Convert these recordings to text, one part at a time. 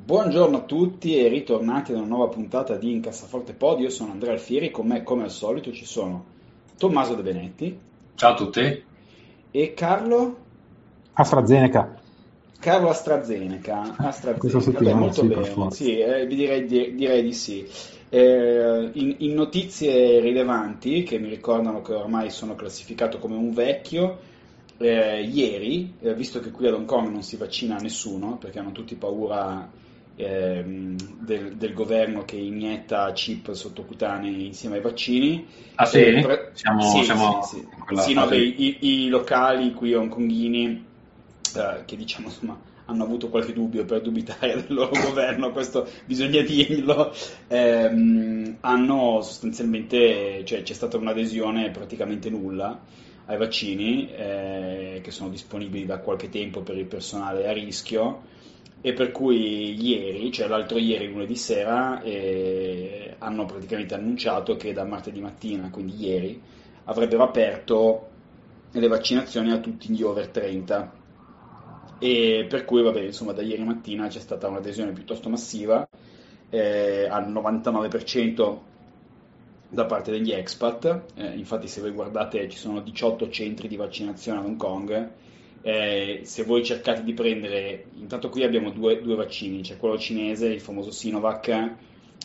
Buongiorno a tutti e ritornati ad una nuova puntata di Incassaforte Pod. Io sono Andrea Alfieri, con me come al solito ci sono Tommaso De Benetti. Ciao a tutti. E Carlo AstraZeneca. Carlo AstraZeneca. AstraZeneca. Questa settimana molto sì, bene. per forza. Sì, eh, direi, di- direi di sì. Eh, in, in notizie rilevanti che mi ricordano che ormai sono classificato come un vecchio, eh, ieri, eh, visto che qui ad Hong Kong non si vaccina nessuno perché hanno tutti paura ehm, del, del governo che inietta chip sottocutanei insieme ai vaccini. Ah, sì? Pre- Siamo- sì, siamo sì, sì. no, beh, i, i locali qui hongkonghini eh, che diciamo insomma hanno avuto qualche dubbio per dubitare del loro governo, questo bisogna dirlo, ehm, hanno sostanzialmente, cioè c'è stata un'adesione praticamente nulla ai vaccini eh, che sono disponibili da qualche tempo per il personale a rischio e per cui ieri, cioè l'altro ieri, lunedì sera, eh, hanno praticamente annunciato che da martedì mattina, quindi ieri, avrebbero aperto le vaccinazioni a tutti gli over 30 e per cui vabbè insomma da ieri mattina c'è stata un'adesione piuttosto massiva eh, al 99% da parte degli expat. Eh, infatti se voi guardate ci sono 18 centri di vaccinazione ad Hong Kong Eh, se voi cercate di prendere intanto qui abbiamo due, due vaccini c'è quello cinese il famoso Sinovac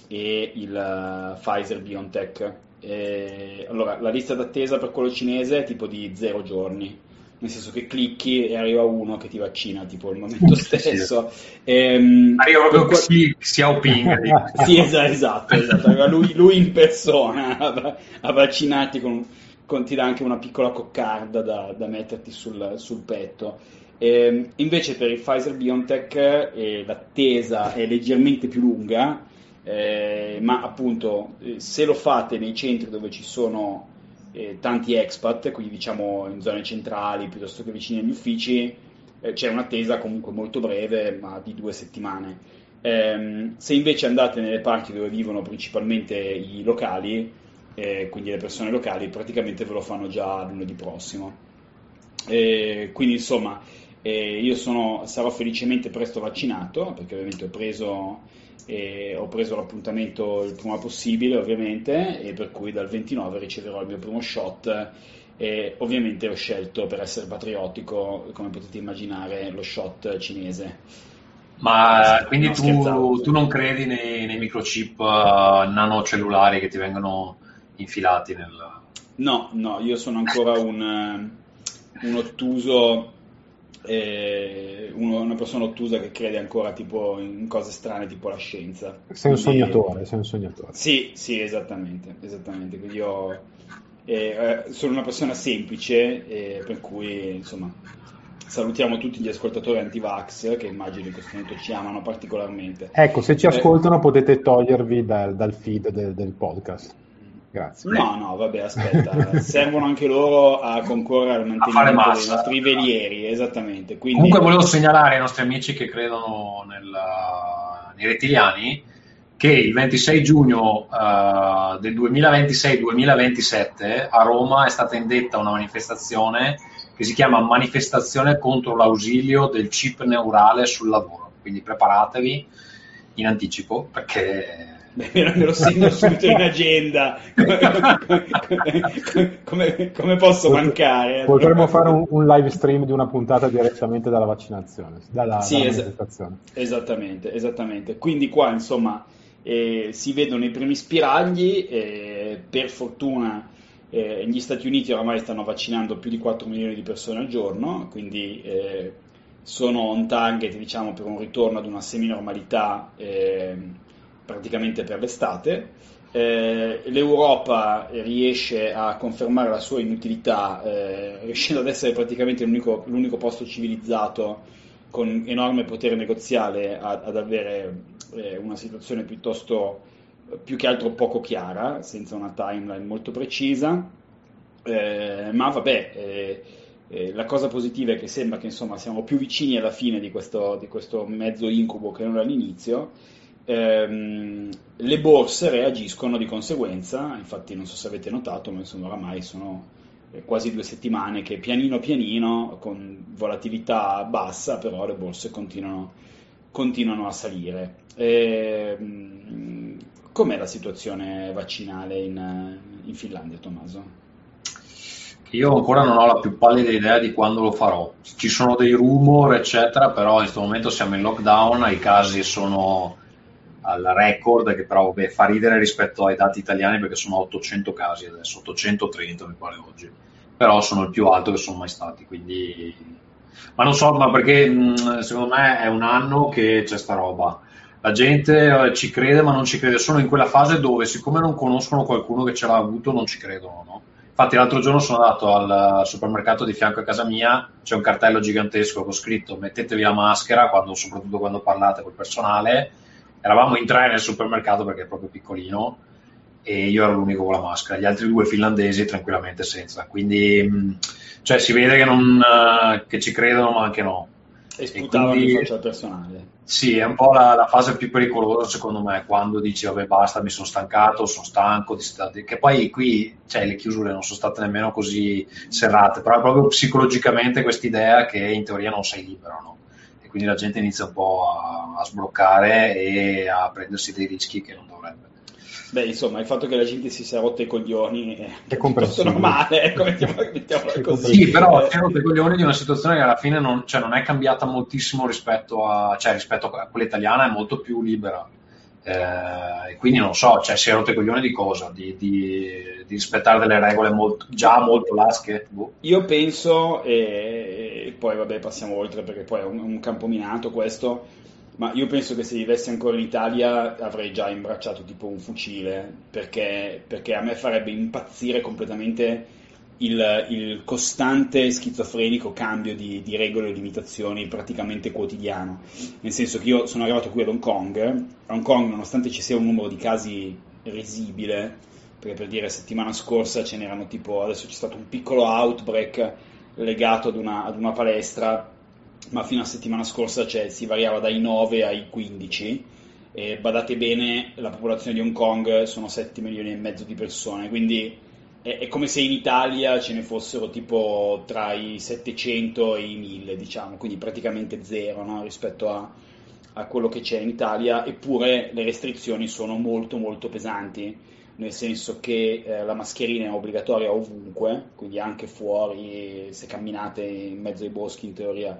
e il eh, Pfizer BioNTech Eh, allora la lista d'attesa per quello cinese è tipo di 0 giorni nel senso che clicchi e arriva uno che ti vaccina tipo al momento Sì, sì. stesso. Ehm, Arriva proprio qua- Xi Xiaoping. sì, esa- esatto, esatto. Arriva Lui, lui in persona a, a vaccinarti con, con- ti dà anche una piccola coccarda da, da metterti sul, sul petto. Ehm, invece per il Pfizer BioNTech eh, l'attesa è leggermente più lunga, eh, ma appunto eh, se lo fate nei centri dove ci sono eh, tanti expat, quindi diciamo in zone centrali piuttosto che vicini agli uffici, eh, c'è un'attesa comunque molto breve, ma di due settimane. Ehm, se invece andate nelle parti dove vivono principalmente i locali, eh, quindi le persone locali, praticamente ve lo fanno già lunedì prossimo. Eh, quindi insomma, eh, io sono- sarò felicemente presto vaccinato, perché ovviamente ho preso, ho preso l'appuntamento il prima possibile, ovviamente, e per cui dal 29 riceverò il mio primo shot. E ovviamente ho scelto per essere patriottico, come potete immaginare, lo shot cinese. Ma No, quindi scherzavo. tu, tu non credi nei, nei microchip eh, nanocellulari che ti vengono infilati nel... No, no, io sono ancora un, eh, un ottuso, eh, uno- una persona ottusa che crede ancora tipo in cose strane tipo la scienza. Sei un Quindi- sognatore, sei un sognatore. Sì, sì, esattamente, esattamente. Quindi io eh, eh, sono una persona semplice, eh, per cui insomma salutiamo tutti gli ascoltatori anti-vax che immagino in questo momento ci amano particolarmente. Ecco, se ci Eh, ascoltano potete togliervi dal, dal feed del, del podcast. Grazie. No, no, vabbè, aspetta, servono anche loro a concorrere al fare mantenimento dei nostri velieri, esattamente. Quindi, Comunque volevo segnalare ai nostri amici che credono nel- nei rettiliani che il 26 giugno eh, del 2026-2027 a Roma è stata indetta una manifestazione che si chiama Manifestazione contro l'ausilio del chip neurale sul lavoro. Quindi preparatevi in anticipo perché me lo segno subito in agenda, come, come- come posso mancare? Potremmo fare un, un live stream di una puntata direttamente dalla vaccinazione, dalla, Sì, dalla es-. Esattamente, esattamente. Quindi qua, insomma, eh, si vedono i primi spiragli, eh, per fortuna eh, gli Stati Uniti oramai stanno vaccinando più di 4 milioni di persone al giorno, quindi eh, sono on target, diciamo, per un ritorno ad una semi-normalità eh, praticamente per l'estate. Eh, L'Europa riesce a confermare la sua inutilità, eh, riuscendo ad essere praticamente l'unico, l'unico posto civilizzato con enorme potere negoziale ad, ad avere eh, una situazione piuttosto più che altro poco chiara, senza una timeline molto precisa, eh, ma vabbè, eh, la cosa positiva è che sembra che insomma siamo più vicini alla fine di questo, di questo mezzo incubo che non all'inizio. Ehm, le borse reagiscono di conseguenza, infatti non so se avete notato, ma insomma oramai sono eh, quasi due settimane che pianino pianino, con volatilità bassa, però le borse continuano, continuano a salire. Ehm, com'è la situazione vaccinale in, in Finlandia, Tommaso? Io ancora non ho la più pallida idea di quando lo farò. Ci sono dei rumor, eccetera, però in questo momento siamo in lockdown, i casi sono al record, che però beh, fa ridere rispetto ai dati italiani perché sono 800 casi adesso, 830 mi pare oggi, però sono il più alto che sono mai stati, quindi... Ma non so, ma perché secondo me è un anno che c'è sta roba. La gente eh, ci crede ma non ci crede, sono in quella fase dove siccome non conoscono qualcuno che ce l'ha avuto non ci credono, no? Infatti l'altro giorno sono andato al supermercato di fianco a casa mia, c'è un cartello gigantesco con scritto mettetevi la maschera, quando, soprattutto quando parlate col personale. Eravamo in tre nel supermercato perché è proprio piccolino e io ero l'unico con la maschera, gli altri due finlandesi tranquillamente senza. Quindi mm, cioè, si vede che, non, eh, che ci credono ma anche no. E sputavano in faccia al personale. Sì, è un po' la, la, fase più pericolosa secondo me, quando dici vabbè basta, mi sono stancato, sono stanco, che poi qui cioè, le chiusure non sono state nemmeno così serrate, però è proprio psicologicamente questa idea che in teoria non sei libero, no? Quindi la gente inizia un po' a, a sbloccare e a prendersi dei rischi che non dovrebbe. Beh, insomma, il fatto che la gente si sia rotta i coglioni è, è piuttosto normale, mettiamola, mettiamola così. Sì, però si è rotta i coglioni di una situazione che alla fine non, cioè, non è cambiata moltissimo rispetto a, cioè, rispetto a quella italiana, è molto più libera. Eh, quindi non so, cioè, si è rotto i coglioni di cosa? Di, di, di rispettare delle regole molto, già molto lasche? Boh. Io penso, e, e, poi vabbè passiamo oltre perché poi è un, un campo minato questo, ma io penso che se vivessi ancora in Italia avrei già imbracciato tipo un fucile, perché, perché a me farebbe impazzire completamente il, il costante schizofrenico cambio di, di, regole e limitazioni praticamente quotidiano. Nel senso che io sono arrivato qui ad Hong Kong, a Hong Kong nonostante ci sia un numero di casi risibile, perché per dire settimana scorsa ce n'erano tipo, adesso c'è stato un piccolo outbreak legato ad una, ad una palestra ma fino a settimana scorsa cioè, si variava dai 9 ai 15 e badate bene, la popolazione di Hong Kong sono 7 milioni e mezzo di persone, quindi è, è, come se in Italia ce ne fossero tipo tra i 700 e i 1000, diciamo, quindi praticamente zero no? rispetto a, a, quello che c'è in Italia, eppure le restrizioni sono molto molto pesanti, nel senso che eh, la mascherina è obbligatoria ovunque, quindi anche fuori, se camminate in mezzo ai boschi in teoria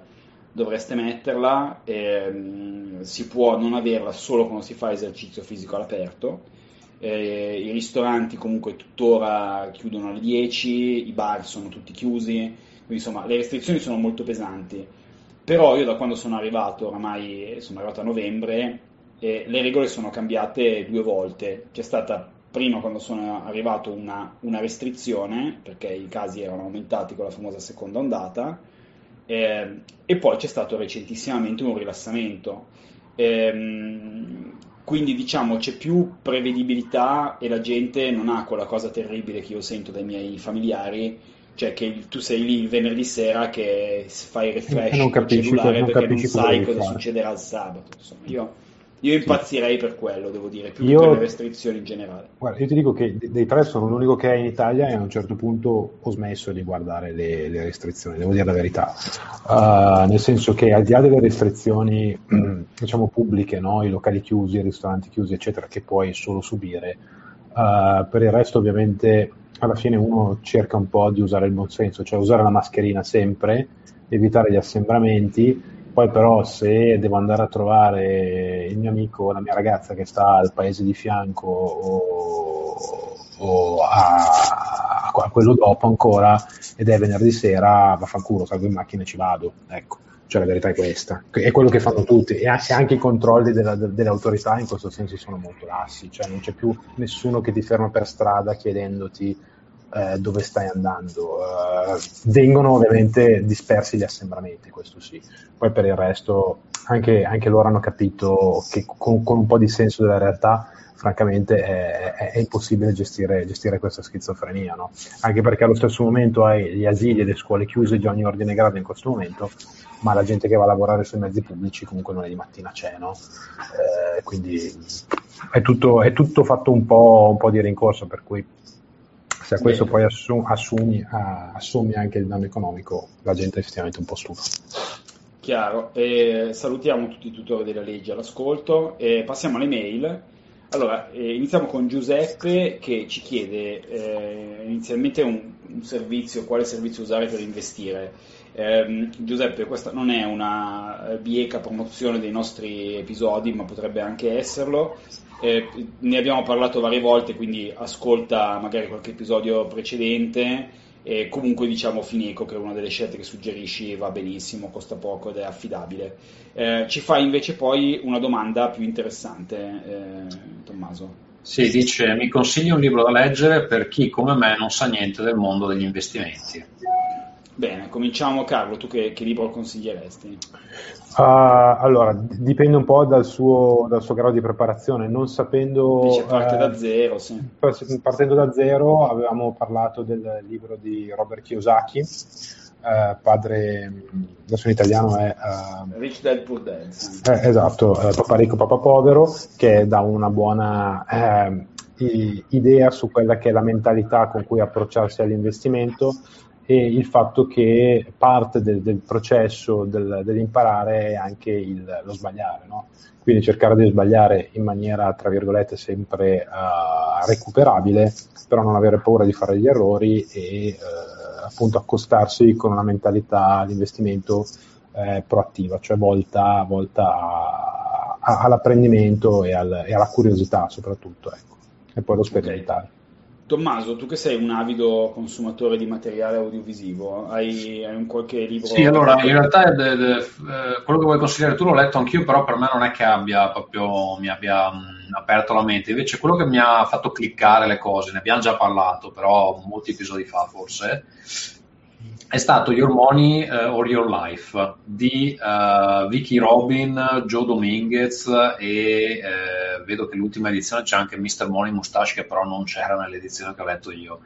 dovreste metterla, ehm, si può non averla solo quando si fa esercizio fisico all'aperto, eh, i ristoranti comunque tuttora chiudono alle 10, i bar sono tutti chiusi, quindi insomma le restrizioni sono molto pesanti, però io da quando sono arrivato, oramai sono arrivato a novembre, eh, le regole sono cambiate due volte, c'è stata prima quando sono arrivato una, una restrizione, perché i casi erano aumentati con la famosa seconda ondata, eh, e poi c'è stato recentissimamente un rilassamento. Eh, quindi diciamo c'è più prevedibilità e la gente non ha quella cosa terribile che io sento dai miei familiari, cioè che tu sei lì il venerdì sera che fai refresh sul cellulare perché non sai cosa fare. succederà il sabato. Insomma, io io impazzirei per quello, devo dire, più io, che per le restrizioni in generale. Guarda, io ti dico che dei tre sono l'unico che è in Italia e a un certo punto ho smesso di guardare le, le restrizioni, devo dire la verità. Uh, nel senso che al di là delle restrizioni, diciamo, pubbliche, no? i locali chiusi, i ristoranti chiusi, eccetera, che puoi solo subire, uh, per il resto ovviamente alla fine uno cerca un po' di usare il buon senso, cioè usare la mascherina sempre, evitare gli assembramenti poi però se devo andare a trovare il mio amico o la mia ragazza che sta al paese di fianco o, o a, a, quello dopo ancora ed è venerdì sera, vaffanculo, salgo in macchina e ci vado. Ecco, cioè la verità è questa. È quello che fanno tutti e anche i controlli della, delle autorità in questo senso sono molto lassi, cioè non c'è più nessuno che ti ferma per strada chiedendoti eh, dove stai andando. Uh, vengono ovviamente dispersi gli assembramenti, questo sì. Poi per il resto anche, anche loro hanno capito che con, con, un po' di senso della realtà francamente è, è, è impossibile gestire, gestire, questa schizofrenia, no? anche perché allo stesso momento hai gli asili e le scuole chiuse di ogni ordine e grado in questo momento, ma la gente che va a lavorare sui mezzi pubblici comunque non è di mattina c'è, no? eh, quindi è tutto, è tutto, fatto un po', un po', di rincorso, per cui se a questo Bene. poi assumi, assumi, assumi anche il danno economico, la gente è effettivamente un po' stufa. Chiaro, e salutiamo tutti i tutori della legge all'ascolto e passiamo alle mail. Allora, eh, iniziamo con Giuseppe che ci chiede eh, inizialmente un, un, servizio, quale servizio usare per investire. Eh, Giuseppe, questa non è una eh, bieca promozione dei nostri episodi, ma potrebbe anche esserlo. Eh, ne abbiamo parlato varie volte, quindi ascolta magari qualche episodio precedente. E comunque diciamo Fineco, che è una delle scelte che suggerisci, va benissimo, costa poco ed è affidabile. Eh, ci fa invece poi una domanda più interessante, eh, Tommaso. Sì, dice, mi consigli un libro da leggere per chi come me non sa niente del mondo degli investimenti. Bene, cominciamo Carlo, tu che, che libro consiglieresti? Uh, allora, dipende un po' dal suo, dal suo, grado di preparazione, non sapendo... Dice parte uh, da zero, sì. Partendo da zero avevamo parlato del libro di Robert Kiyosaki, uh, padre, adesso in italiano è... Rich Dad Poor Dad. Eh, esatto, Papà ricco, papà povero, che dà una buona idea su quella che è la mentalità con cui approcciarsi all'investimento e il fatto che parte del, del processo del, dell'imparare è anche il, lo sbagliare, no? quindi cercare di sbagliare in maniera, tra virgolette, sempre uh, recuperabile, però non avere paura di fare gli errori e uh, appunto accostarsi con una mentalità all'investimento eh, proattiva, cioè volta, volta a, a, all'apprendimento e, al, e, alla curiosità soprattutto, ecco. e poi lo sperimentare. Tommaso, tu che sei un avido consumatore di materiale audiovisivo, hai, hai un qualche libro? Sì, allora in realtà de, de, eh, quello che vuoi consigliare tu l'ho letto anch'io, però per me non è che abbia proprio mi abbia mh, aperto la mente. Invece quello che mi ha fatto cliccare le cose, ne abbiamo già parlato, però molti episodi fa forse, è stato Your Money uh, or Your Life di uh, Vicky Robin, Joe Dominguez e uh, vedo che l'ultima edizione c'è anche Mr. Money Mustache che però non c'era nell'edizione che ho letto io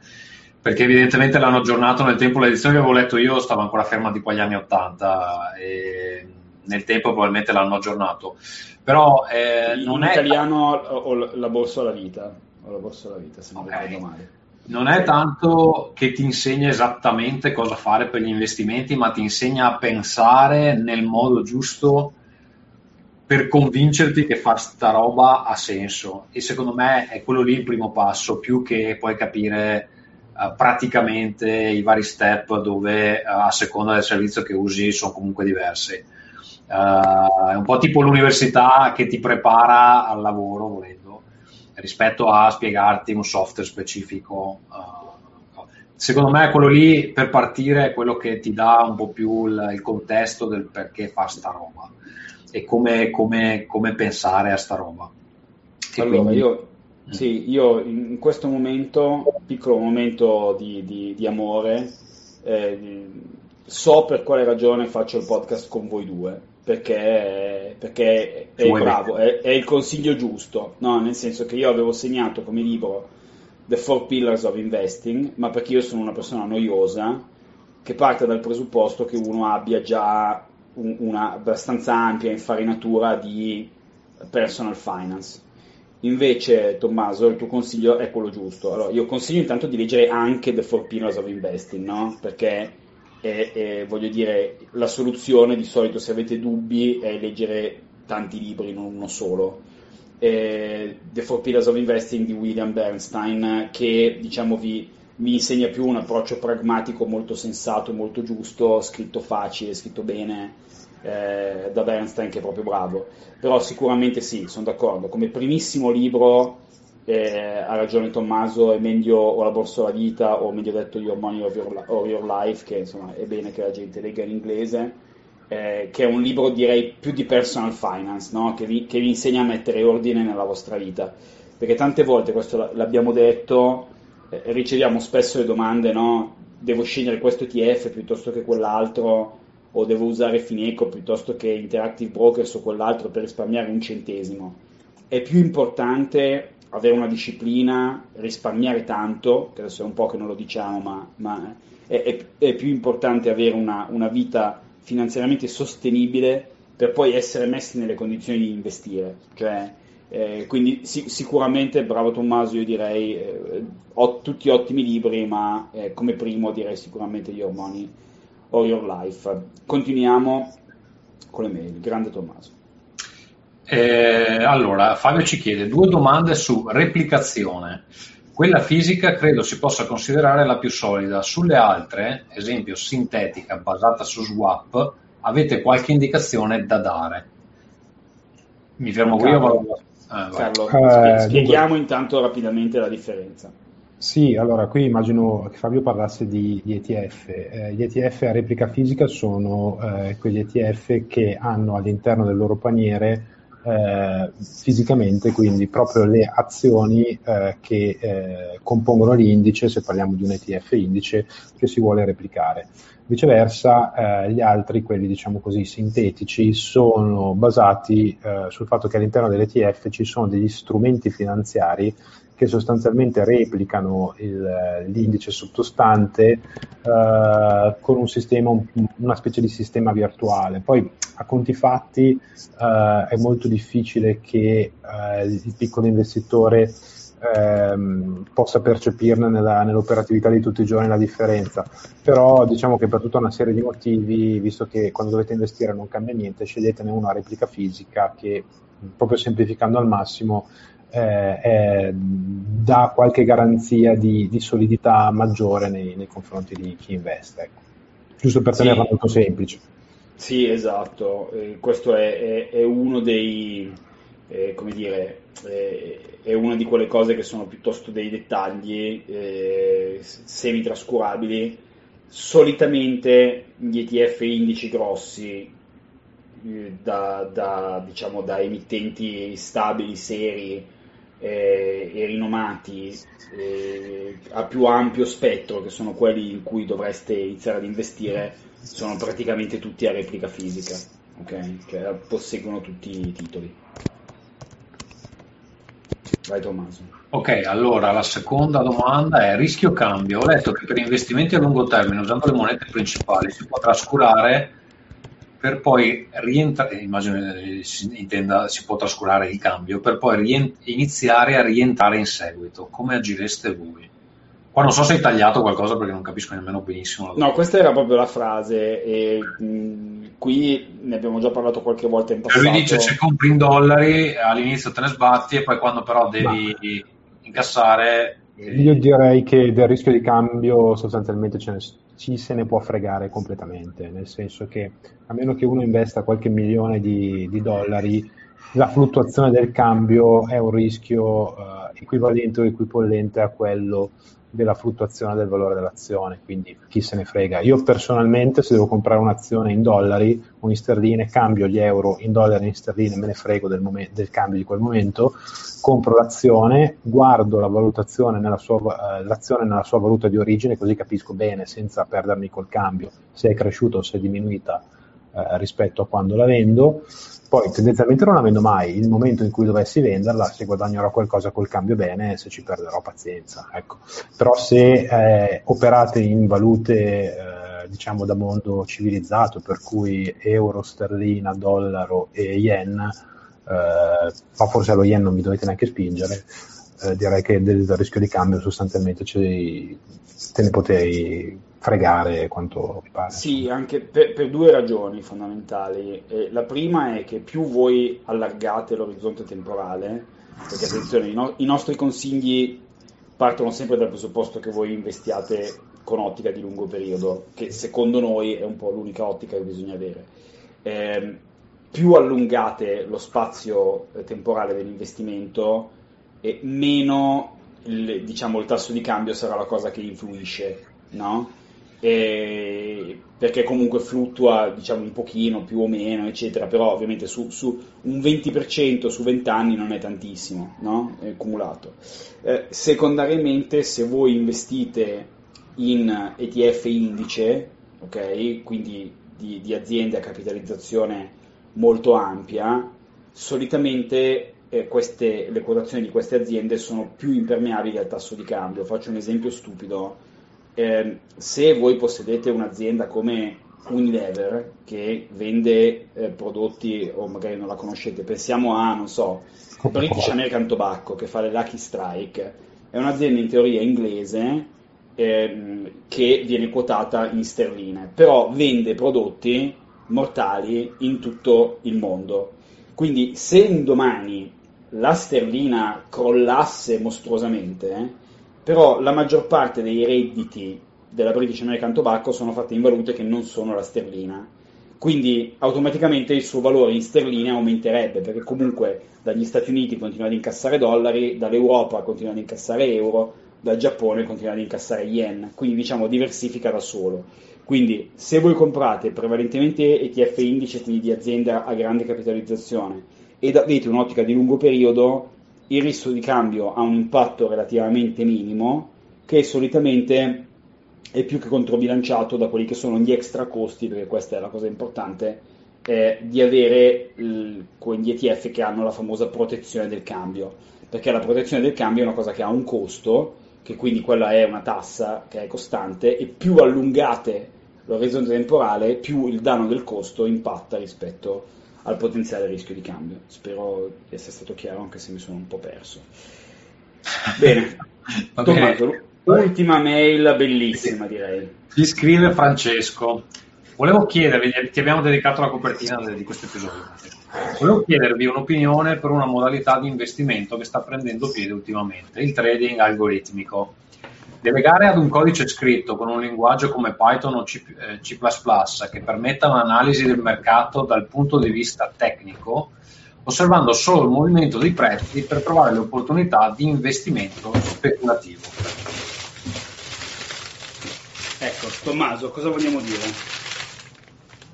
perché evidentemente l'hanno aggiornato nel tempo l'edizione che avevo letto io stava ancora ferma tipo agli anni 80 e nel tempo probabilmente l'hanno aggiornato però eh, in non in è italiano ho la borsa alla vita ho la borsa alla vita se non okay. ricordo male non è tanto che ti insegna esattamente cosa fare per gli investimenti, ma ti insegna a pensare nel modo giusto per convincerti che fare sta roba ha senso. E secondo me è quello lì il primo passo, più che poi capire uh, praticamente i vari step dove uh, a seconda del servizio che usi sono comunque diversi. Uh, è un po' tipo l'università che ti prepara al lavoro, volendo rispetto a spiegarti un software specifico. Uh, secondo me quello lì per partire è quello che ti dà un po' più il, il contesto del perché fa sta roba e come, come, come pensare a sta roba. E allora, quindi... io, mm. sì, io in questo momento, piccolo momento di, di, di amore, eh, so per quale ragione faccio il podcast con voi due perché, perché è, bravo, è, è, il consiglio giusto, no? nel senso che io avevo segnato come libro The Four Pillars of Investing, ma perché io sono una persona noiosa che parte dal presupposto che uno abbia già un, una abbastanza ampia infarinatura di personal finance. Invece, Tommaso, il tuo consiglio è quello giusto. Allora, io consiglio intanto di leggere anche The Four Pillars of Investing, no? Perché e, e, voglio dire, la soluzione di solito se avete dubbi è leggere tanti libri, non uno solo. Eh, The Four Pillars of Investing di William Bernstein, che diciamo vi, vi, insegna più un approccio pragmatico molto sensato, molto giusto, scritto facile, scritto bene eh, da Bernstein, che è proprio bravo. Però sicuramente sì, sono d'accordo. Come primissimo libro eh, ha ragione Tommaso, è meglio o la borsa la vita o meglio detto Your Money or Your, or your Life, che insomma è bene che la gente legga in inglese, eh, che è un libro direi più di personal finance, no? che, vi, che, vi, insegna a mettere ordine nella vostra vita. Perché tante volte, questo l'abbiamo detto, eh, riceviamo spesso le domande, no? Devo scegliere questo ETF piuttosto che quell'altro, o devo usare Fineco piuttosto che Interactive Brokers o quell'altro per risparmiare un centesimo. È più importante avere una disciplina, risparmiare tanto, che adesso è un po' che non lo diciamo, ma, ma è, è, è, più importante avere una, una vita finanziariamente sostenibile per poi essere messi nelle condizioni di investire. Cioè, eh, quindi sì, sicuramente, bravo Tommaso, io direi eh, ho, tutti ottimi libri, ma eh, come primo direi sicuramente Your Money or Your Life. Continuiamo con le mail. Grande Tommaso. Eh, allora, Fabio ci chiede due domande su replicazione. Quella fisica credo si possa considerare la più solida. Sulle altre, esempio sintetica basata su swap, avete qualche indicazione da dare? Mi fermo qui o Ah, Carlo, eh, spieghiamo dunque... intanto rapidamente la differenza. Sì, allora qui immagino che Fabio parlasse di, di ETF. Eh, gli ETF a replica fisica sono eh, quegli ETF che hanno all'interno del loro paniere eh, fisicamente, quindi proprio le azioni eh, che eh, compongono l'indice, se parliamo di un ETF indice, che si vuole replicare. Viceversa, eh, gli altri, quelli diciamo così sintetici, sono basati eh, sul fatto che all'interno dell'ETF ci sono degli strumenti finanziari che sostanzialmente replicano il, l'indice sottostante eh, con un sistema, un, una specie di sistema virtuale. Poi a conti fatti eh, è molto difficile che eh, il piccolo investitore ehm, possa percepirne nella, nell'operatività di tutti i giorni la differenza. Però diciamo che per tutta una serie di motivi, visto che quando dovete investire non cambia niente, sceglietene una replica fisica che, proprio semplificando al massimo, eh, eh, dà qualche garanzia di, di solidità maggiore nei, nei, confronti di chi investe. Ecco. Giusto per tenerla sì. molto semplice. Sì, esatto. Eh, questo è, è, è, uno dei, eh, come dire, è una di quelle cose che sono piuttosto dei dettagli eh, semi-trascurabili. Solitamente gli ETF indici grossi eh, da, da, diciamo, da, emittenti stabili, seri eh, e rinomati eh, a più ampio spettro, che sono quelli in cui dovreste iniziare ad investire, sono praticamente tutti a replica fisica, okay? che posseggono tutti i titoli. Vai Tommaso. Ok, allora la seconda domanda è rischio cambio. Ho letto che per investimenti a lungo termine usando le monete principali si può trascurare per poi rientrare, immagino si intenda si può trascurare il cambio, per poi rien- iniziare a rientrare in seguito. Come agireste voi? Qua non so se hai tagliato qualcosa perché non capisco nemmeno benissimo. No, questa era proprio la frase e mh, qui ne abbiamo già parlato qualche volta in passato. Lui dice se compri in dollari all'inizio te ne sbatti e poi quando però devi Ma... incassare... Io direi che del rischio di cambio sostanzialmente ne, ci se ne può fregare completamente, nel senso che a meno che uno investa qualche milione di, di dollari, la fluttuazione del cambio è un rischio uh, equivalente o equipollente a quello della fluttuazione del valore dell'azione, quindi chi se ne frega. Io personalmente se devo comprare un'azione in dollari o in sterline, cambio gli euro in dollari e in sterline, me ne frego del, momen- del cambio di quel momento, compro l'azione, guardo la valutazione nella sua, eh, l'azione nella sua valuta di origine, così capisco bene, senza perdermi col cambio, se è cresciuta o se è diminuita eh, rispetto a quando la vendo poi tendenzialmente non la vendo mai, il momento in cui dovessi venderla, se guadagnerò qualcosa col cambio bene, se ci perderò pazienza. Ecco. Però se eh, operate in valute eh, diciamo da mondo civilizzato, per cui euro, sterlina, dollaro e yen, eh, ma forse allo yen non mi dovete neanche spingere, eh, direi che del, del, rischio di cambio sostanzialmente te ne potei fregare quanto vi pare. Sì, anche per, per due ragioni fondamentali. Eh, la prima è che più voi allargate l'orizzonte temporale, perché attenzione, i, no- i nostri consigli partono sempre dal presupposto che voi investiate con ottica di lungo periodo, che secondo noi è un po' l'unica ottica che bisogna avere. Eh, più allungate lo spazio eh, temporale dell'investimento, e meno il, diciamo, il tasso di cambio sarà la cosa che influisce, no? eh, perché comunque fluttua diciamo un pochino più o meno eccetera però ovviamente su, su un 20% su 20 anni non è tantissimo no? è accumulato eh, secondariamente se voi investite in ETF indice ok quindi di, di aziende a capitalizzazione molto ampia solitamente eh, queste, le quotazioni di queste aziende sono più impermeabili al tasso di cambio. Faccio un esempio stupido. Eh, se voi possedete un'azienda come Unilever che vende eh, prodotti o magari non la conoscete, pensiamo a, non so, British American Tobacco che fa le Lucky Strike, è un'azienda in teoria inglese eh, che viene quotata in sterline, però vende prodotti mortali in tutto il mondo. Quindi se un domani la sterlina crollasse mostruosamente, però la maggior parte dei redditi della British American Tobacco sono fatte in valute che non sono la sterlina. Quindi automaticamente il suo valore in sterline aumenterebbe, perché comunque dagli Stati Uniti continua ad incassare dollari, dall'Europa continua ad incassare euro, dal Giappone continua ad incassare yen, quindi diciamo diversifica da solo. Quindi se voi comprate prevalentemente ETF indice, quindi di aziende a grande capitalizzazione, ed avete un'ottica di lungo periodo, il rischio di cambio ha un impatto relativamente minimo che solitamente è più che controbilanciato da quelli che sono gli extra costi, perché questa è la cosa importante, eh, di avere il, quegli ETF che hanno la famosa protezione del cambio, perché la protezione del cambio è una cosa che ha un costo, che quindi quella è una tassa che è costante, e più allungate l'orizzonte temporale, più il danno del costo impatta rispetto al potenziale rischio di cambio. Spero di essere stato chiaro anche se mi sono un po' perso. Bene, Tommaso, ultima mail bellissima direi. Ti scrive Francesco. Volevo chiedervi, ti abbiamo dedicato la copertina di questo episodio. Volevo chiedervi un'opinione per una modalità di investimento che sta prendendo piede ultimamente, il trading algoritmico. Delegare ad un codice scritto con un linguaggio come Python o C++, eh, C++ che permetta un'analisi del mercato dal punto di vista tecnico, osservando solo il movimento dei prezzi per trovare le opportunità di investimento speculativo. Ecco, Tommaso, cosa vogliamo dire?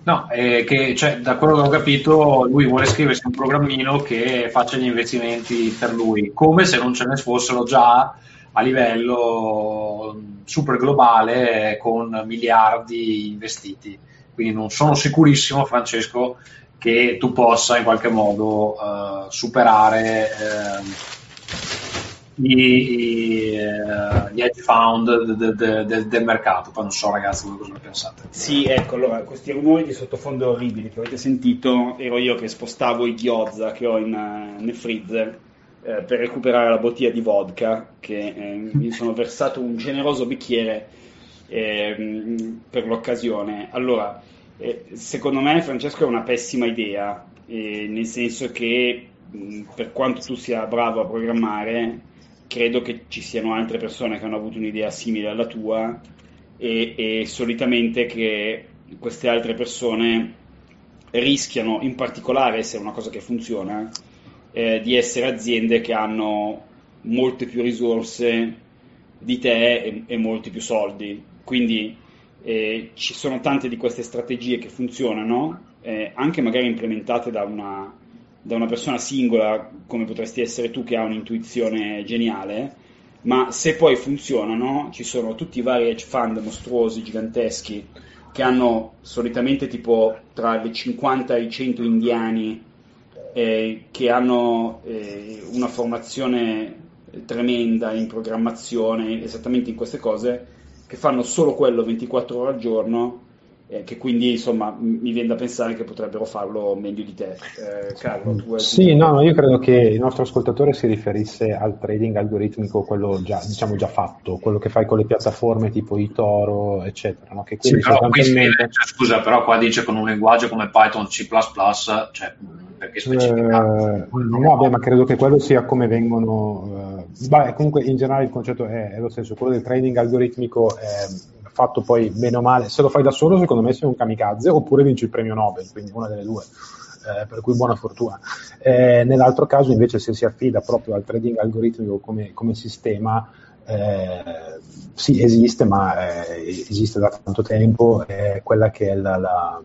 No, eh, che, cioè, da quello che ho capito, lui vuole scriversi un programmino che faccia gli investimenti per lui, come se non ce ne fossero già a livello super globale con miliardi investiti. Quindi non sono sicurissimo, Francesco, che tu possa in qualche modo uh, superare uh, gli, uh, gli hedge fund de, de, de, del mercato. Poi non so, ragazzi, voi cosa ne pensate? Sì, ecco, allora, questi rumori di sottofondo orribili che avete sentito, ero io che spostavo i gyoza che ho in, nel freezer eh, per recuperare la bottiglia di vodka che eh, mi sono versato un generoso bicchiere eh, per l'occasione. Allora, eh, secondo me Francesco è una pessima idea, nel senso che mh, per quanto tu sia bravo a programmare, credo che ci siano altre persone che hanno avuto un'idea simile alla tua e, e solitamente che queste altre persone rischiano, in particolare se è una cosa che funziona, eh, di essere aziende che hanno molte più risorse di te e, e molti più soldi. Quindi eh, ci sono tante di queste strategie che funzionano, eh, anche magari implementate da una, da una persona singola, come potresti essere tu che ha un'intuizione geniale, ma se poi funzionano, ci sono tutti i vari hedge fund mostruosi, giganteschi, che hanno solitamente tipo tra le 50 e i 100 indiani eh, che hanno eh, una formazione tremenda in programmazione, esattamente in queste cose, che fanno solo quello 24 ore al giorno, eh, che quindi insomma mi viene da pensare che potrebbero farlo meglio di te. Eh, Carlo, tu Sì, no, io credo che il nostro ascoltatore si riferisse al trading algoritmico, quello già, diciamo già fatto, quello che fai con le piattaforme tipo eToro, eccetera. No? Che sì, però qui scrive, cioè, scusa, però qua dice con un linguaggio come Python C++, cioè perché specificato? Eh, no, beh, ma credo che quello sia come vengono. Eh, beh, comunque in generale il concetto è, è, lo stesso, quello del trading algoritmico è fatto poi bene o male. Se lo fai da solo, secondo me sei un kamikaze oppure vinci il premio Nobel, quindi una delle due. Eh, per cui buona fortuna. Eh, nell'altro caso, invece, se si affida proprio al trading algoritmico come, come sistema, eh, sì, esiste, ma eh, esiste da tanto tempo, è quella che è la, la,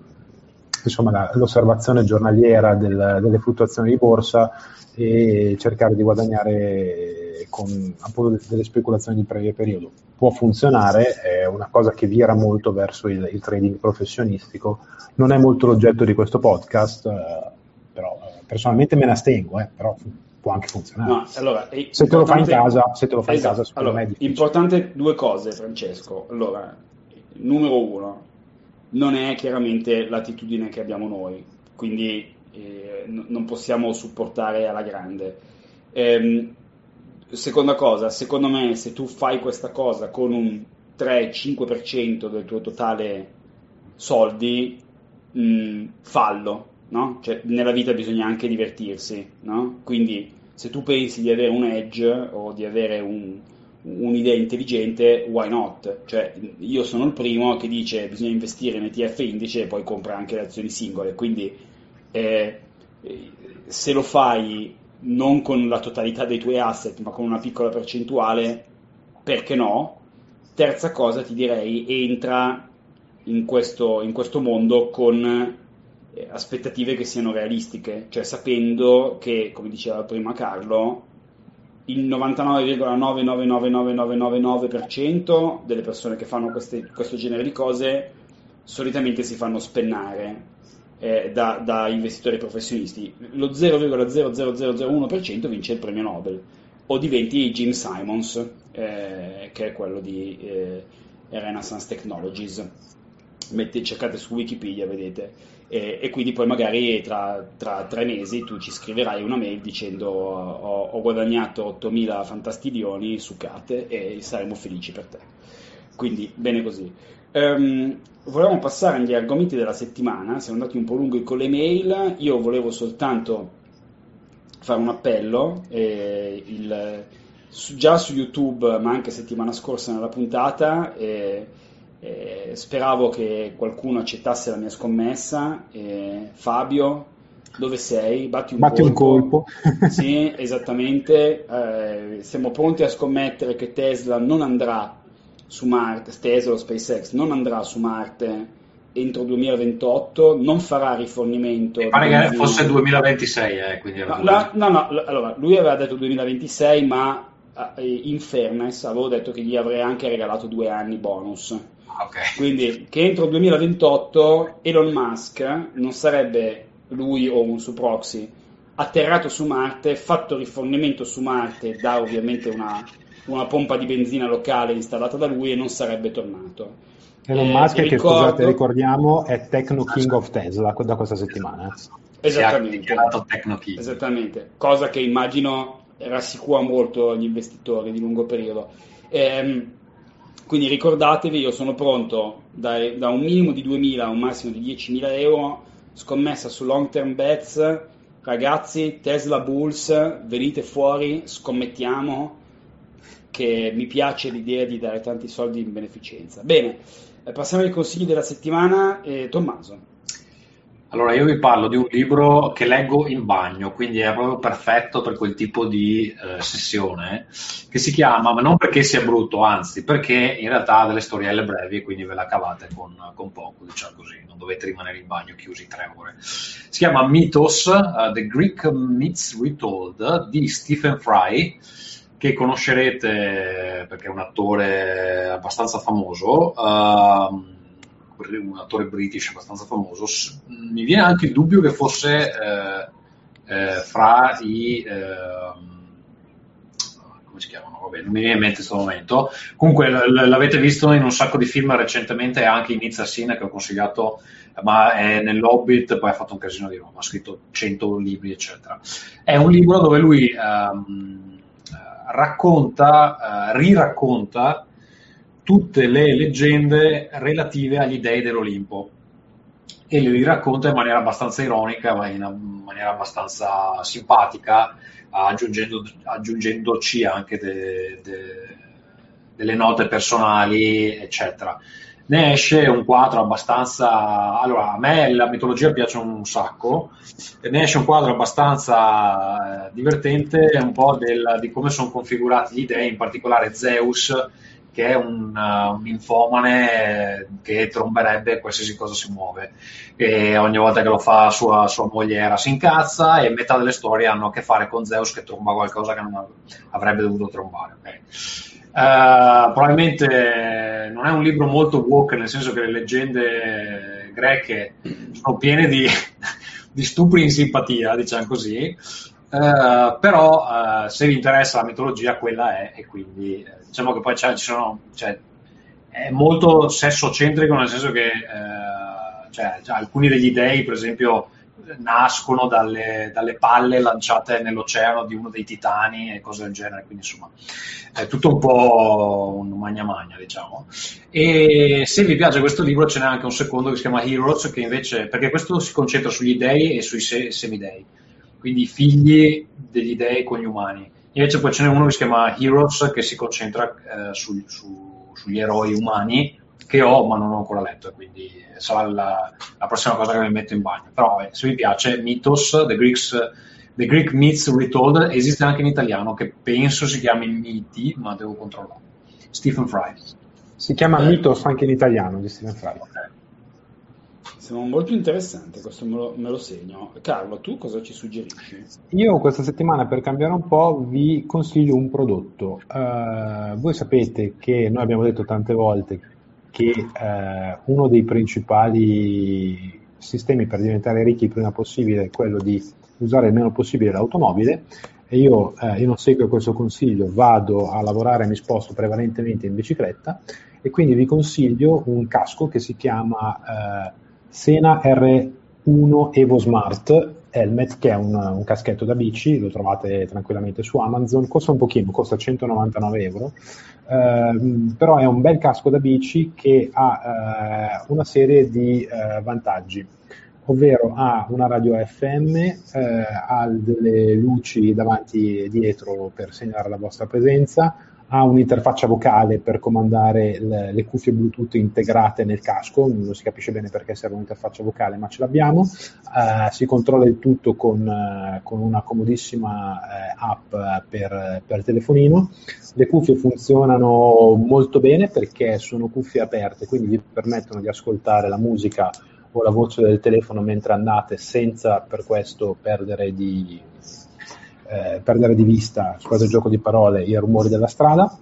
insomma, la, l'osservazione giornaliera del, delle fluttuazioni di borsa e cercare di guadagnare con appunto delle speculazioni di breve periodo. Può funzionare, è una cosa che vira molto verso il, il trading professionistico, non è molto l'oggetto di questo podcast, eh, però eh, personalmente me ne astengo, eh, però può anche funzionare. No, allora, se te lo fai in casa, se te lo fai esatto. in casa, allora, me è importante due cose, Francesco. Allora, numero uno, non è chiaramente l'attitudine che abbiamo noi, quindi eh, n- non possiamo supportare alla grande. Ehm, seconda cosa, secondo me, se tu fai questa cosa con un 3-5% del tuo totale soldi, mh, fallo, no? Cioè, nella vita bisogna anche divertirsi, no? Quindi se tu pensi di avere un edge o di avere un, un'idea intelligente, why not? Cioè, io sono il primo che dice bisogna investire in ETF indice e poi compra anche le azioni singole, quindi eh, se lo fai non con la totalità dei tuoi asset, ma con una piccola percentuale, perché no? Terza cosa ti direi, entra in questo, in questo mondo con eh, aspettative che siano realistiche, cioè sapendo che, come diceva prima Carlo, il 99,999999% delle persone che fanno queste, questo genere di cose solitamente si fanno spennare eh, da, da, investitori professionisti. Lo 0,00001% vince il premio Nobel o diventi Jim Simons, eh, che è quello di eh, Renaissance Technologies. Metti, cercate su Wikipedia, vedete. E, e, quindi poi magari tra, tra, tre mesi tu ci scriverai una mail dicendo ho, ho guadagnato 8.000 fantastiglioni su Cate e saremo felici per te. Quindi bene così. Um, volevamo passare agli argomenti della settimana, siamo andati un po' lunghi con le mail, io volevo soltanto fare un appello, eh, il, su, già su YouTube ma anche settimana scorsa nella puntata, eh, eh, speravo che qualcuno accettasse la mia scommessa. Eh, Fabio, dove sei? Batti un Batti colpo. Un colpo. sì, esattamente. Eh, siamo pronti a scommettere che Tesla non andrà su Marte, Tesla o SpaceX non andrà su Marte entro 2028, non farà rifornimento. Mi pare che fosse 2026, eh, quindi no, la, no, no, allora, lui aveva detto 2026, ma in fairness avevo detto che gli avrei anche regalato due anni bonus. Okay. Quindi che entro il 2028 Elon Musk non sarebbe lui o un suo proxy atterrato su Marte, fatto rifornimento su Marte da ovviamente una, una pompa di benzina locale installata da lui e non sarebbe tornato. Elon Eh, Musk, che ricordo- scusate, ricordiamo, è Techno King of Tesla da questa settimana. Esattamente. Esattamente, cosa che immagino rassicura molto gli investitori di lungo periodo. Ehm, quindi ricordatevi, io sono pronto da, da un minimo di 2.000 a un massimo di 10.000 euro, scommessa su long term bets. Ragazzi, Tesla Bulls, venite fuori, scommettiamo che mi piace l'idea di dare tanti soldi in beneficenza. Bene, eh, passiamo ai consigli della settimana. Eh, Tommaso. Allora, io vi parlo di un libro che leggo in bagno, quindi è proprio perfetto per quel tipo di eh, sessione, che si chiama, ma non perché sia brutto, anzi, perché in realtà ha delle storielle brevi e quindi ve la cavate con, con poco, diciamo così, non dovete rimanere in bagno chiusi tre ore. Si chiama Mythos, uh, The Greek Myths Retold, di Stephen Fry, che conoscerete perché è un attore abbastanza famoso. ehm, un attore british abbastanza famoso, mi viene anche il dubbio che fosse eh, eh, fra i... ehm, come si chiamano? Vabbè, non mi viene in mente in questo momento. Comunque l- l'avete visto in un sacco di film recentemente, anche in Nizza Sin che ho consigliato, ma è nell'Hobbit, poi ha fatto un casino di roba, ha scritto 100 libri, eccetera. È un libro dove lui ehm, eh, racconta, eh, riracconta tutte le leggende relative agli dei dell'Olimpo e le racconta in maniera abbastanza ironica, ma in maniera abbastanza simpatica, aggiungendo, aggiungendoci anche de- de- delle note personali, eccetera. ne esce un quadro abbastanza... Allora, a me la mitologia piace un sacco, ne esce un quadro abbastanza eh, divertente un po' del, di come sono configurati gli dei, in particolare Zeus, che è un, uh, un infomane che tromberebbe qualsiasi cosa si muove e ogni volta che lo fa sua, sua mogliera si incazza e metà delle storie hanno a che fare con Zeus che tromba qualcosa che non avrebbe dovuto trombare. Okay. Uh, probabilmente non è un libro molto woke, nel senso che le leggende greche sono piene di, di stupri in simpatia, diciamo così. Uh, però uh, se vi interessa la mitologia quella è e quindi diciamo che poi ci sono cioè, è molto sessocentrico nel senso che cioè, alcuni degli dei per esempio nascono dalle, dalle, palle lanciate nell'oceano di uno dei titani e cose del genere, quindi insomma è tutto un po' un magna magna, diciamo. E se vi piace questo libro ce n'è anche un secondo che si chiama Heroes, che invece, perché questo si concentra sugli dei e sui se- semidei, quindi figli degli dei con gli umani. Invece poi ce n'è uno che si chiama Heroes, che si concentra eh, su, su, sugli eroi umani che ho ma non ho ancora letto, quindi sarà la, la prossima cosa che mi metto in bagno. Però vabbè, se vi piace, Mythos, The, Greeks, The Greek Myths Retold, esiste anche in italiano, che penso si chiami Miti, ma devo controllare. Stephen Fry. Si chiama eh. Mythos anche in italiano di Stephen Fry. Okay. Sembra molto interessante, questo me lo, me lo, segno. Carlo, tu cosa ci suggerisci? Io questa settimana, per cambiare un po', vi consiglio un prodotto. Uh, voi sapete che noi abbiamo detto tante volte che eh, uno dei principali sistemi per diventare ricchi il prima possibile è quello di usare il meno possibile l'automobile e io, eh, io non seguo questo consiglio, vado a lavorare e mi sposto prevalentemente in bicicletta e quindi vi consiglio un casco che si chiama eh, Sena R1 Evo Smart Helmet che è un, un, caschetto da bici, lo trovate tranquillamente su Amazon, costa un pochino, costa 199 euro, eh, però è un bel casco da bici che ha eh, una serie di eh, vantaggi, ovvero ha una radio FM, eh, ha delle luci davanti e dietro per segnalare la vostra presenza, ha un'interfaccia vocale per comandare le, le, cuffie Bluetooth integrate nel casco, non si capisce bene perché serve un'interfaccia vocale, ma ce l'abbiamo. Uh, si controlla il tutto con, uh, con una comodissima uh, app per, per, telefonino. Le cuffie funzionano molto bene perché sono cuffie aperte, quindi vi permettono di ascoltare la musica o la voce del telefono mentre andate senza per questo perdere di eh, perdere di vista, scusate il gioco di parole, i rumori della strada.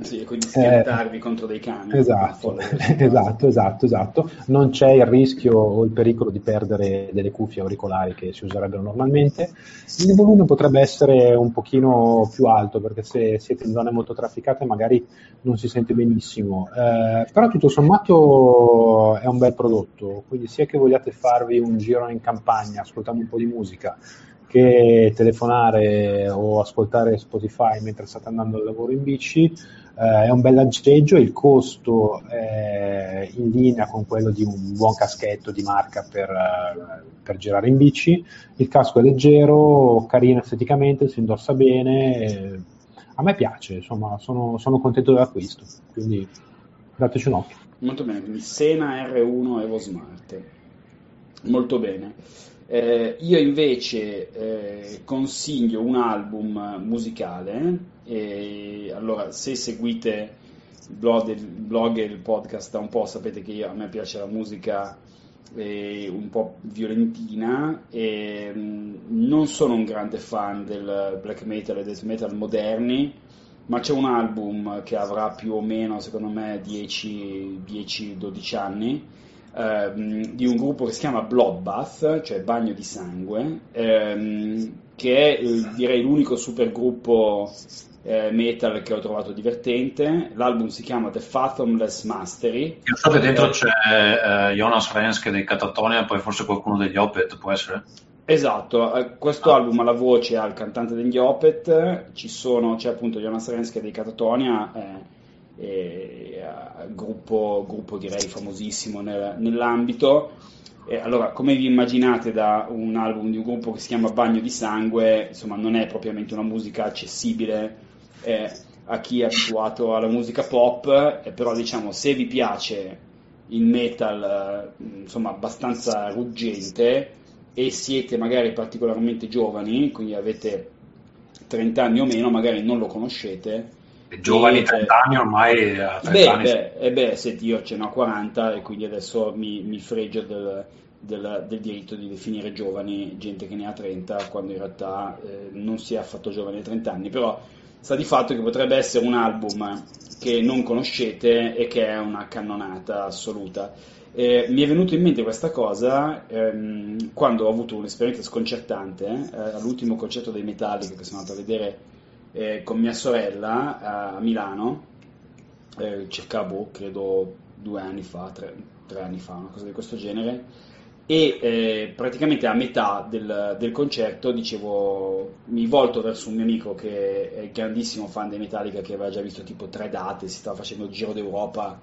Sì, quindi schiantarvi eh, contro dei cani. Esatto, esatto, esatto, esatto. Non c'è il rischio o il pericolo di perdere delle cuffie auricolari che si userebbero normalmente. Il volume potrebbe essere un pochino più alto perché se siete in zone molto trafficate magari non si sente benissimo, eh, però tutto sommato è un bel prodotto, quindi sia che vogliate farvi un giro in campagna ascoltando un po' di musica, che telefonare o ascoltare Spotify mentre state andando al lavoro in bici eh, è un bel aggeggio, il costo è in linea con quello di un buon caschetto di marca per, eh, per girare in bici, il casco è leggero, carino esteticamente, si indossa bene, a me piace, insomma sono, sono contento dell'acquisto, quindi dateci un occhio. Molto bene, quindi Sena R1 Evo Smart, molto bene. Eh, io invece eh, consiglio un album musicale, e, allora se seguite il blog, il blog, e il podcast da un po' sapete che io, a me piace la musica eh, un po' violentina e mh, mm, non sono un grande fan del black metal e death metal moderni, ma c'è un album che avrà più o meno secondo me 10-12 anni ehm, di un gruppo che si chiama Bloodbath, cioè bagno di sangue, ehm, che è eh, direi l'unico supergruppo eh, metal che ho trovato divertente. L'album si chiama The Fathomless Mastery. Io so che dentro eh, c'è eh, Jonas Renske dei Catatonia poi forse qualcuno degli Opet, può essere? Esatto, eh, questo ah. album ha la voce al cantante degli Opet, ci sono, c'è appunto Jonas Renske dei Catatonia, eh, eh, gruppo, gruppo, direi famosissimo nel, nell'ambito. Eh, allora, come vi immaginate da un album di un gruppo che si chiama Bagno di Sangue, insomma non è propriamente una musica accessibile eh, a chi è abituato alla musica pop, eh, però diciamo se vi piace in metal insomma abbastanza ruggente e siete magari particolarmente giovani, quindi avete 30 anni o meno, magari non lo conoscete. E giovani 30 anni ormai. 30 beh, anni... beh, eh beh, senti, io ce ne ho 40 e quindi adesso mi, mi fregio del, del, del, diritto di definire giovani gente che ne ha 30 quando in realtà eh, non si è affatto giovane a 30 anni, però sta di fatto che potrebbe essere un album che non conoscete e che è una cannonata assoluta. Eh, mi è venuto in mente questa cosa ehm, quando ho avuto un'esperienza sconcertante eh, all'ultimo concerto dei Metallica che sono andato a vedere eh, con mia sorella a Milano, eh, circa, boh, credo due anni fa, tre, tre, anni fa, una cosa di questo genere. E eh, praticamente a metà del, del, concerto dicevo, mi volto verso un mio amico che è grandissimo fan dei Metallica, che aveva già visto tipo tre date, si stava facendo il giro d'Europa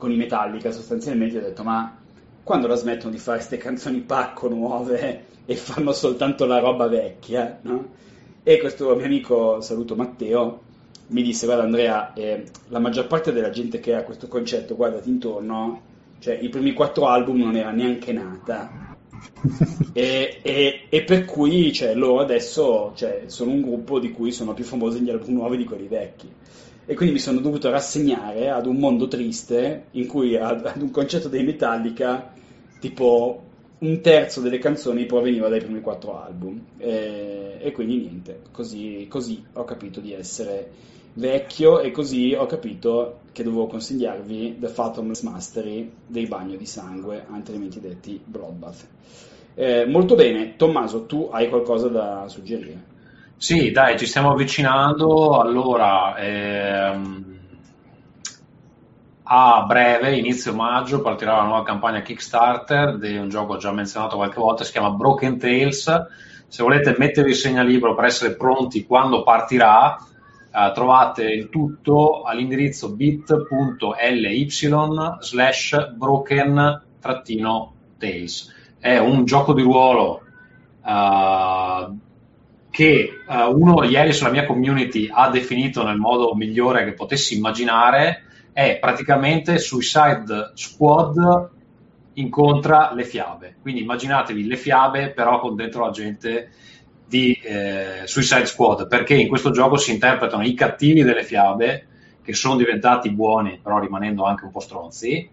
con i Metallica sostanzialmente ho detto ma quando la smettono di fare queste canzoni pacco nuove e fanno soltanto la roba vecchia, no? E questo mio amico, saluto Matteo, mi disse guarda Andrea, eh, la maggior parte della gente che ha questo concetto, guardati intorno, cioè i primi quattro album non era neanche nata. e, e, e, per cui cioè, loro adesso cioè, sono un gruppo di cui sono più famosi gli album nuovi di quelli vecchi e quindi mi sono dovuto rassegnare ad un mondo triste in cui ad, ad un concetto dei Metallica tipo un terzo delle canzoni proveniva dai primi quattro album e, e quindi niente, così, così, ho capito di essere vecchio e così ho capito che dovevo consigliarvi The Fathomless Mastery dei bagno di sangue, altrimenti detti Bloodbath. Eh, molto bene, Tommaso, tu hai qualcosa da suggerire? Sì, dai, ci stiamo avvicinando. Allora, ehm, a breve, inizio maggio, partirà la nuova campagna Kickstarter di un gioco già menzionato qualche volta, si chiama Broken Tales. Se volete mettervi il segnalibro per essere pronti quando partirà, eh, trovate il tutto all'indirizzo bit.ly slash broken-tales. È un gioco di ruolo uh, che uh, uno ieri sulla mia community ha definito nel modo migliore che potessi immaginare è praticamente Suicide Squad incontra le fiabe. Quindi immaginatevi le fiabe però con dentro la gente di eh, Suicide Squad, perché in questo gioco si interpretano i cattivi delle fiabe che sono diventati buoni, però rimanendo anche un po' stronzi,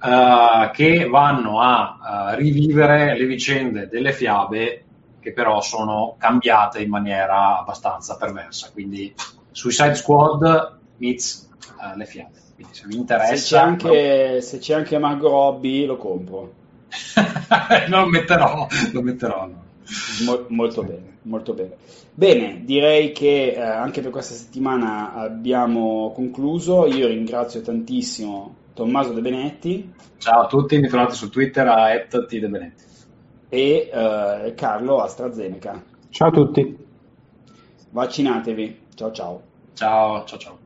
uh, che vanno a uh, rivivere le vicende delle fiabe che però sono cambiate in maniera abbastanza perversa. Quindi Suicide Squad meets uh, le fiabe. Quindi se vi interessa... Se c'è anche, se c'è anche Margot Robbie lo compro. lo metterò, lo metterò. No. Mo- molto bene, molto bene. Bene, direi che eh, anche per questa settimana abbiamo concluso. Io ringrazio tantissimo Tommaso De Benetti. Ciao a tutti, mi trovate su Twitter a @tdebenetti e eh, Carlo AstraZeneca. Ciao a tutti. Vaccinatevi. Ciao ciao. Ciao ciao ciao.